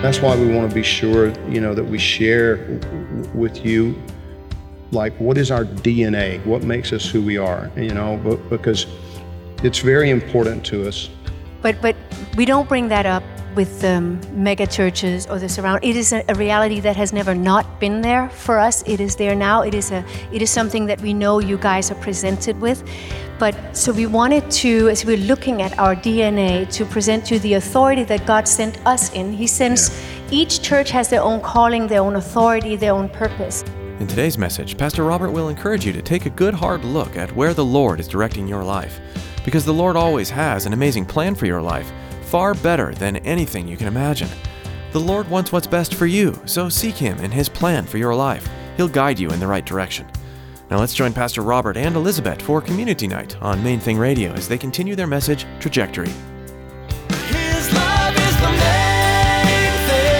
That's why we want to be sure, you know, that we share with you, like, what is our DNA? What makes us who we are? You know, because it's very important to us. But but we don't bring that up with um, mega churches or the surround. It is a, a reality that has never not been there for us. It is there now. It is a it is something that we know you guys are presented with. But so we wanted to, as we're looking at our DNA, to present you the authority that God sent us in. He sends each church has their own calling, their own authority, their own purpose. In today's message, Pastor Robert will encourage you to take a good hard look at where the Lord is directing your life. Because the Lord always has an amazing plan for your life, far better than anything you can imagine. The Lord wants what's best for you, so seek Him and His plan for your life. He'll guide you in the right direction. Now let's join Pastor Robert and Elizabeth for Community Night on Main Thing Radio as they continue their message, Trajectory. His love is the main thing.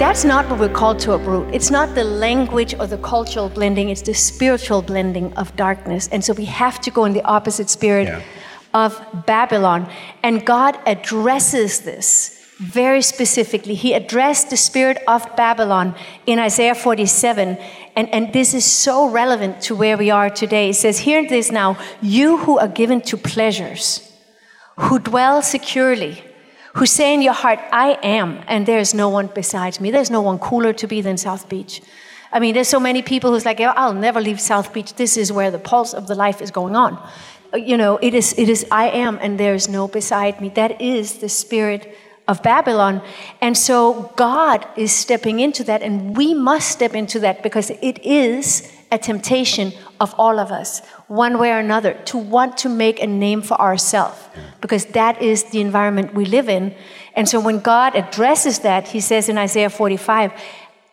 That's not what we're called to uproot. It's not the language or the cultural blending, it's the spiritual blending of darkness. And so we have to go in the opposite spirit Yeah. of Babylon. And God addresses this very specifically. He addressed the spirit of Babylon in Isaiah 47. And, and this is so relevant to where we are today. It says, Hear this now, you who are given to pleasures who dwell securely, who say in your heart, I am, and there's no one besides me. There's no one cooler to be than South Beach. I mean, there's so many people who's like, "Oh, I'll never leave South Beach. This is where the pulse of the life is going on. You know, it is, it is, I am, and there's no beside me. That is the spirit of Babylon. And so God is stepping into that, and we must step into that because it is a temptation of all of us, one way or another, to want to make a name for ourselves, because that is the environment we live in. And so when God addresses that, he says in Isaiah 45,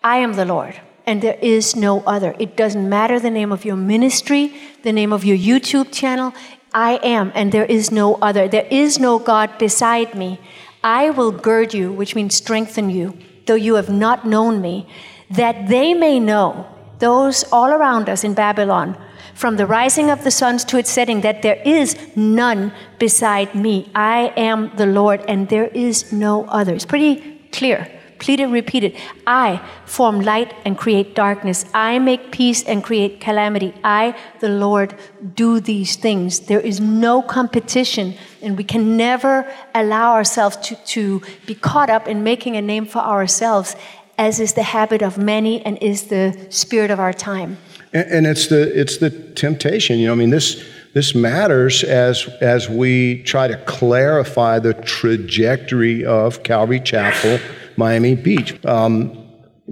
I am the Lord. And there is no other. It doesn't matter the name of your ministry, the name of your YouTube channel. I am, and there is no other. There is no God beside me. I will gird you, which means strengthen you, though you have not known me, that they may know, those all around us in Babylon, from the rising of the suns to its setting, that there is none beside me. I am the Lord, and there is no other. It's pretty clear. Pleaded, repeated. I form light and create darkness. I make peace and create calamity. I, the Lord, do these things. There is no competition, and we can never allow ourselves to, to be caught up in making a name for ourselves, as is the habit of many and is the spirit of our time. And, and it's the it's the temptation. You know, I mean, this this matters as as we try to clarify the trajectory of Calvary Chapel, Miami Beach, um,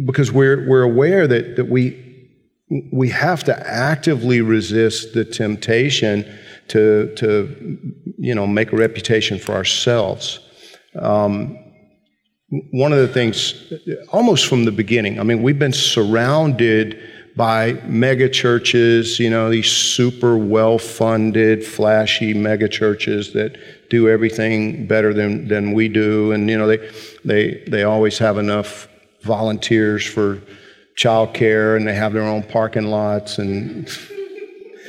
because we're we're aware that that we we have to actively resist the temptation to to you know make a reputation for ourselves. Um, one of the things, almost from the beginning, I mean, we've been surrounded by mega churches, you know, these super well funded, flashy mega churches that do everything better than, than we do. And, you know, they, they, they always have enough volunteers for childcare and they have their own parking lots. And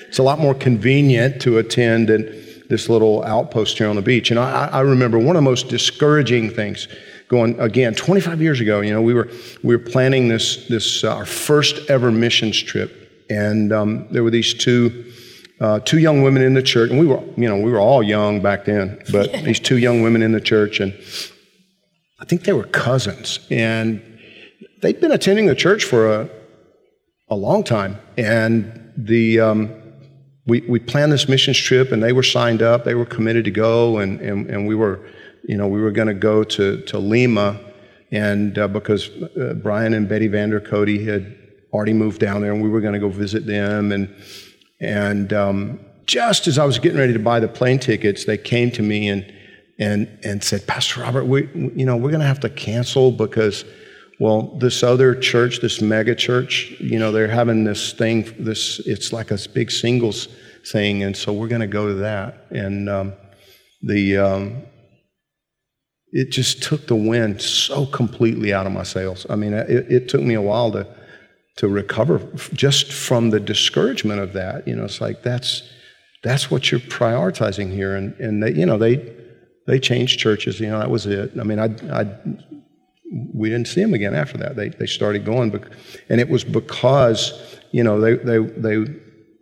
it's a lot more convenient to attend than this little outpost here on the beach. And I, I remember one of the most discouraging things going again 25 years ago you know we were we were planning this this uh, our first ever missions trip. And um, there were these two uh, two young women in the church. And we were you know we were all young back then but these two young women in the church. And i think they were cousins. And they'd been attending the church for a, a long time. And the um, we, we planned this missions trip and they were signed up, they were committed to go, and, and, and we were, you know, we were going to go to, to Lima, and uh, because uh, Brian and Betty Vander Cody had already moved down there, and we were going to go visit them, and and um, just as I was getting ready to buy the plane tickets, they came to me and and and said, Pastor Robert, we you know we're going to have to cancel because well, this other church, this mega church, you know, they're having this thing, this, it's like a big singles thing, and so we're going to go to that. And um, the, um, it just took the wind so completely out of my sails. I mean, it, it took me a while to, to recover just from the discouragement of that. You know, it's like, that's, that's what you're prioritizing here. And, and they, you know, they, they changed churches, you know, that was it. I mean, I, I we didn't see them again after that. They, they started going, and it was because, you know, they, they, they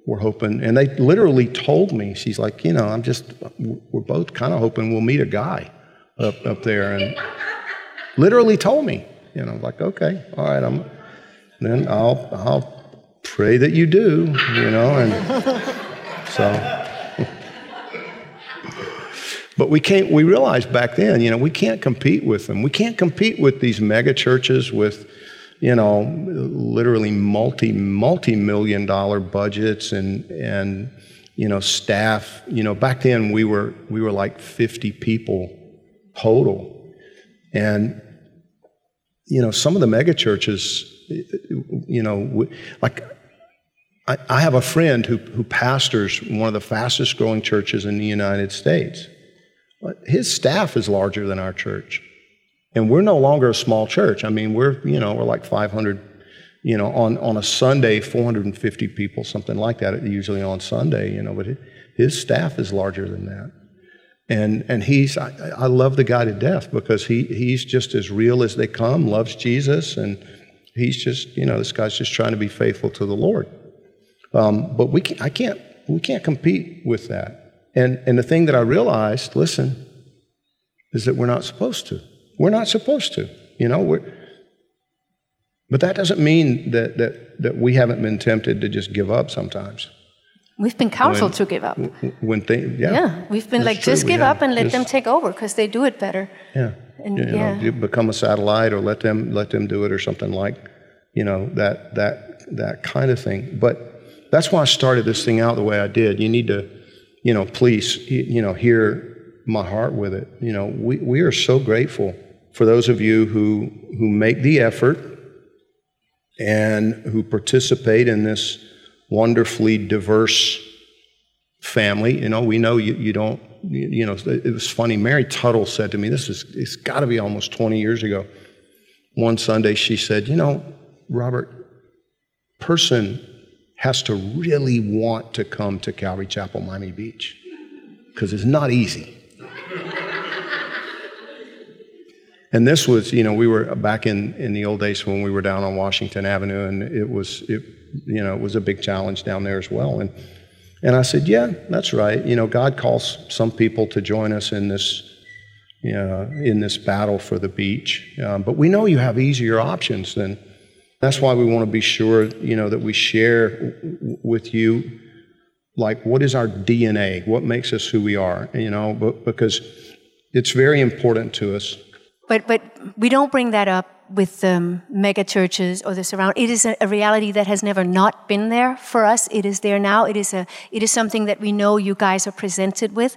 were hoping, and they literally told me, she's like, you know, I'm just, we're both kind of hoping we'll meet a guy up, up there. And literally told me, you know, like, okay, all right, I'm, then I'll, I'll pray that you do, you know, and so. But we can't, we realized back then, you know, we can't compete with them. We can't compete with these mega churches with, you know, literally multi, multi million dollar budgets and, and, you know, staff. You know, back then we were, we were like 50 people total. And, you know, some of the mega churches, you know, like I, I have a friend who, who pastors one of the fastest growing churches in the United States. His staff is larger than our church. And we're no longer a small church. I mean, we're, you know, we're like 500, you know, on, on a Sunday, 450 people, something like that, usually on Sunday, you know, but his staff is larger than that. And, and he's, I, I love the guy to death because he, he's just as real as they come, loves Jesus, and he's just, you know, this guy's just trying to be faithful to the Lord. Um, but we can't, I can't, we can't compete with that. And, and the thing that I realized, listen, is that we're not supposed to. We're not supposed to. You know, we're, but that doesn't mean that, that, that we haven't been tempted to just give up sometimes. We've been counseled when, to give up. When things, yeah. Yeah, we've been like, true. just give up and let just, them take over because they do it better. Yeah. And, you, yeah. Know, you become a satellite or let them let them do it or something like, you know, that that that kind of thing. But that's why I started this thing out the way I did. You need to you know, please, you know, hear my heart with it. You know, we, we are so grateful for those of you who, who make the effort and who participate in this wonderfully diverse family. You know, we know you, you don't, you, you know, it was funny. Mary Tuttle said to me, this is, it's got to be almost 20 years ago. One Sunday, she said, You know, Robert, person has to really want to come to Calvary Chapel, Miami Beach, because it's not easy. and this was, you know, we were back in, in the old days when we were down on Washington Avenue, and it was, it, you know, it was a big challenge down there as well. And, and I said, yeah, that's right. You know, God calls some people to join us in this, you know, in this battle for the beach. Um, but we know you have easier options than that's why we want to be sure, you know, that we share with you, like, what is our DNA? What makes us who we are? You know, but, because it's very important to us. But but we don't bring that up with um, mega churches or the surround. It is a, a, reality that has never not been there for us. It is there now. It is a it is something that we know you guys are presented with.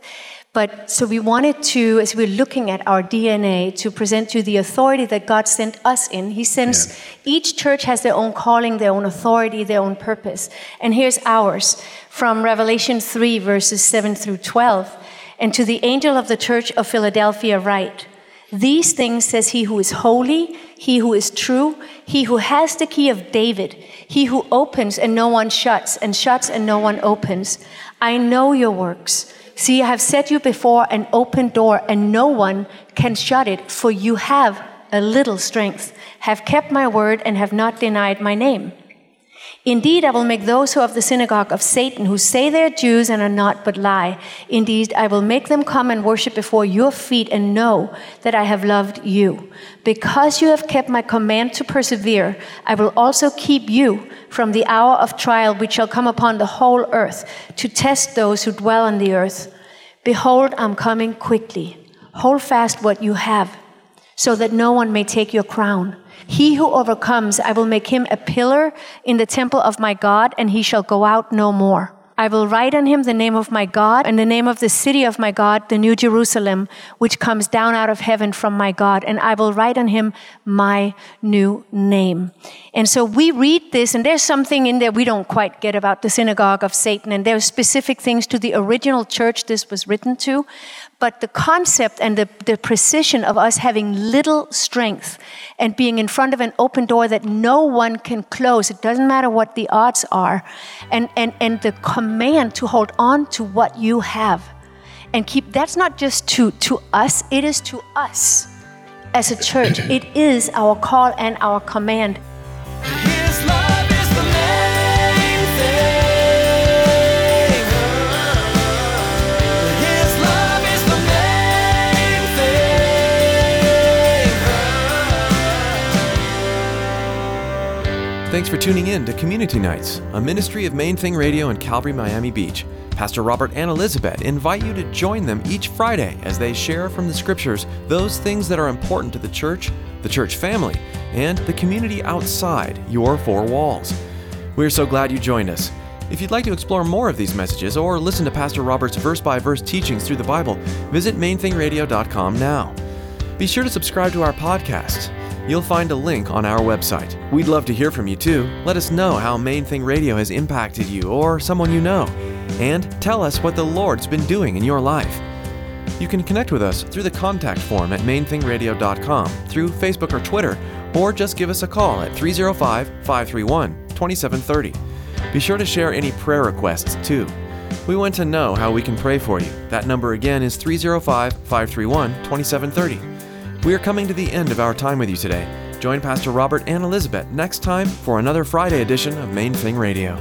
But so we wanted to, as we're looking at our DNA, to present you the authority that God sent us in. He sends yeah. each church has their own calling, their own authority, their own purpose. And here's ours from Revelation 3, verses 7 through 12. And to the angel of the church of Philadelphia, write. These things says he who is holy, he who is true, he who has the key of David, he who opens and no one shuts, and shuts and no one opens. I know your works. See, I have set you before an open door, and no one can shut it, for you have a little strength, have kept my word, and have not denied my name. Indeed, I will make those who are of the synagogue of Satan, who say they are Jews and are not but lie. Indeed, I will make them come and worship before your feet and know that I have loved you. Because you have kept my command to persevere, I will also keep you from the hour of trial which shall come upon the whole earth to test those who dwell on the earth. Behold, I'm coming quickly. Hold fast what you have, so that no one may take your crown. He who overcomes, I will make him a pillar in the temple of my God, and he shall go out no more. I will write on him the name of my God and the name of the city of my God, the New Jerusalem, which comes down out of heaven from my God, and I will write on him my new name. And so we read this, and there's something in there we don't quite get about the synagogue of Satan, and there are specific things to the original church this was written to. But the concept and the, the precision of us having little strength and being in front of an open door that no one can close, it doesn't matter what the odds are, and, and, and the command to hold on to what you have and keep that's not just to, to us, it is to us as a church. It is our call and our command. Thanks for tuning in to Community Nights, a ministry of Main Thing Radio in Calvary, Miami Beach. Pastor Robert and Elizabeth invite you to join them each Friday as they share from the scriptures those things that are important to the church, the church family, and the community outside your four walls. We're so glad you joined us. If you'd like to explore more of these messages or listen to Pastor Robert's verse by verse teachings through the Bible, visit mainthingradio.com now. Be sure to subscribe to our podcasts. You'll find a link on our website. We'd love to hear from you too. Let us know how Main Thing Radio has impacted you or someone you know. And tell us what the Lord's been doing in your life. You can connect with us through the contact form at mainthingradio.com, through Facebook or Twitter, or just give us a call at 305 531 2730. Be sure to share any prayer requests too. We want to know how we can pray for you. That number again is 305 531 2730. We are coming to the end of our time with you today. Join Pastor Robert and Elizabeth next time for another Friday edition of Main Thing Radio.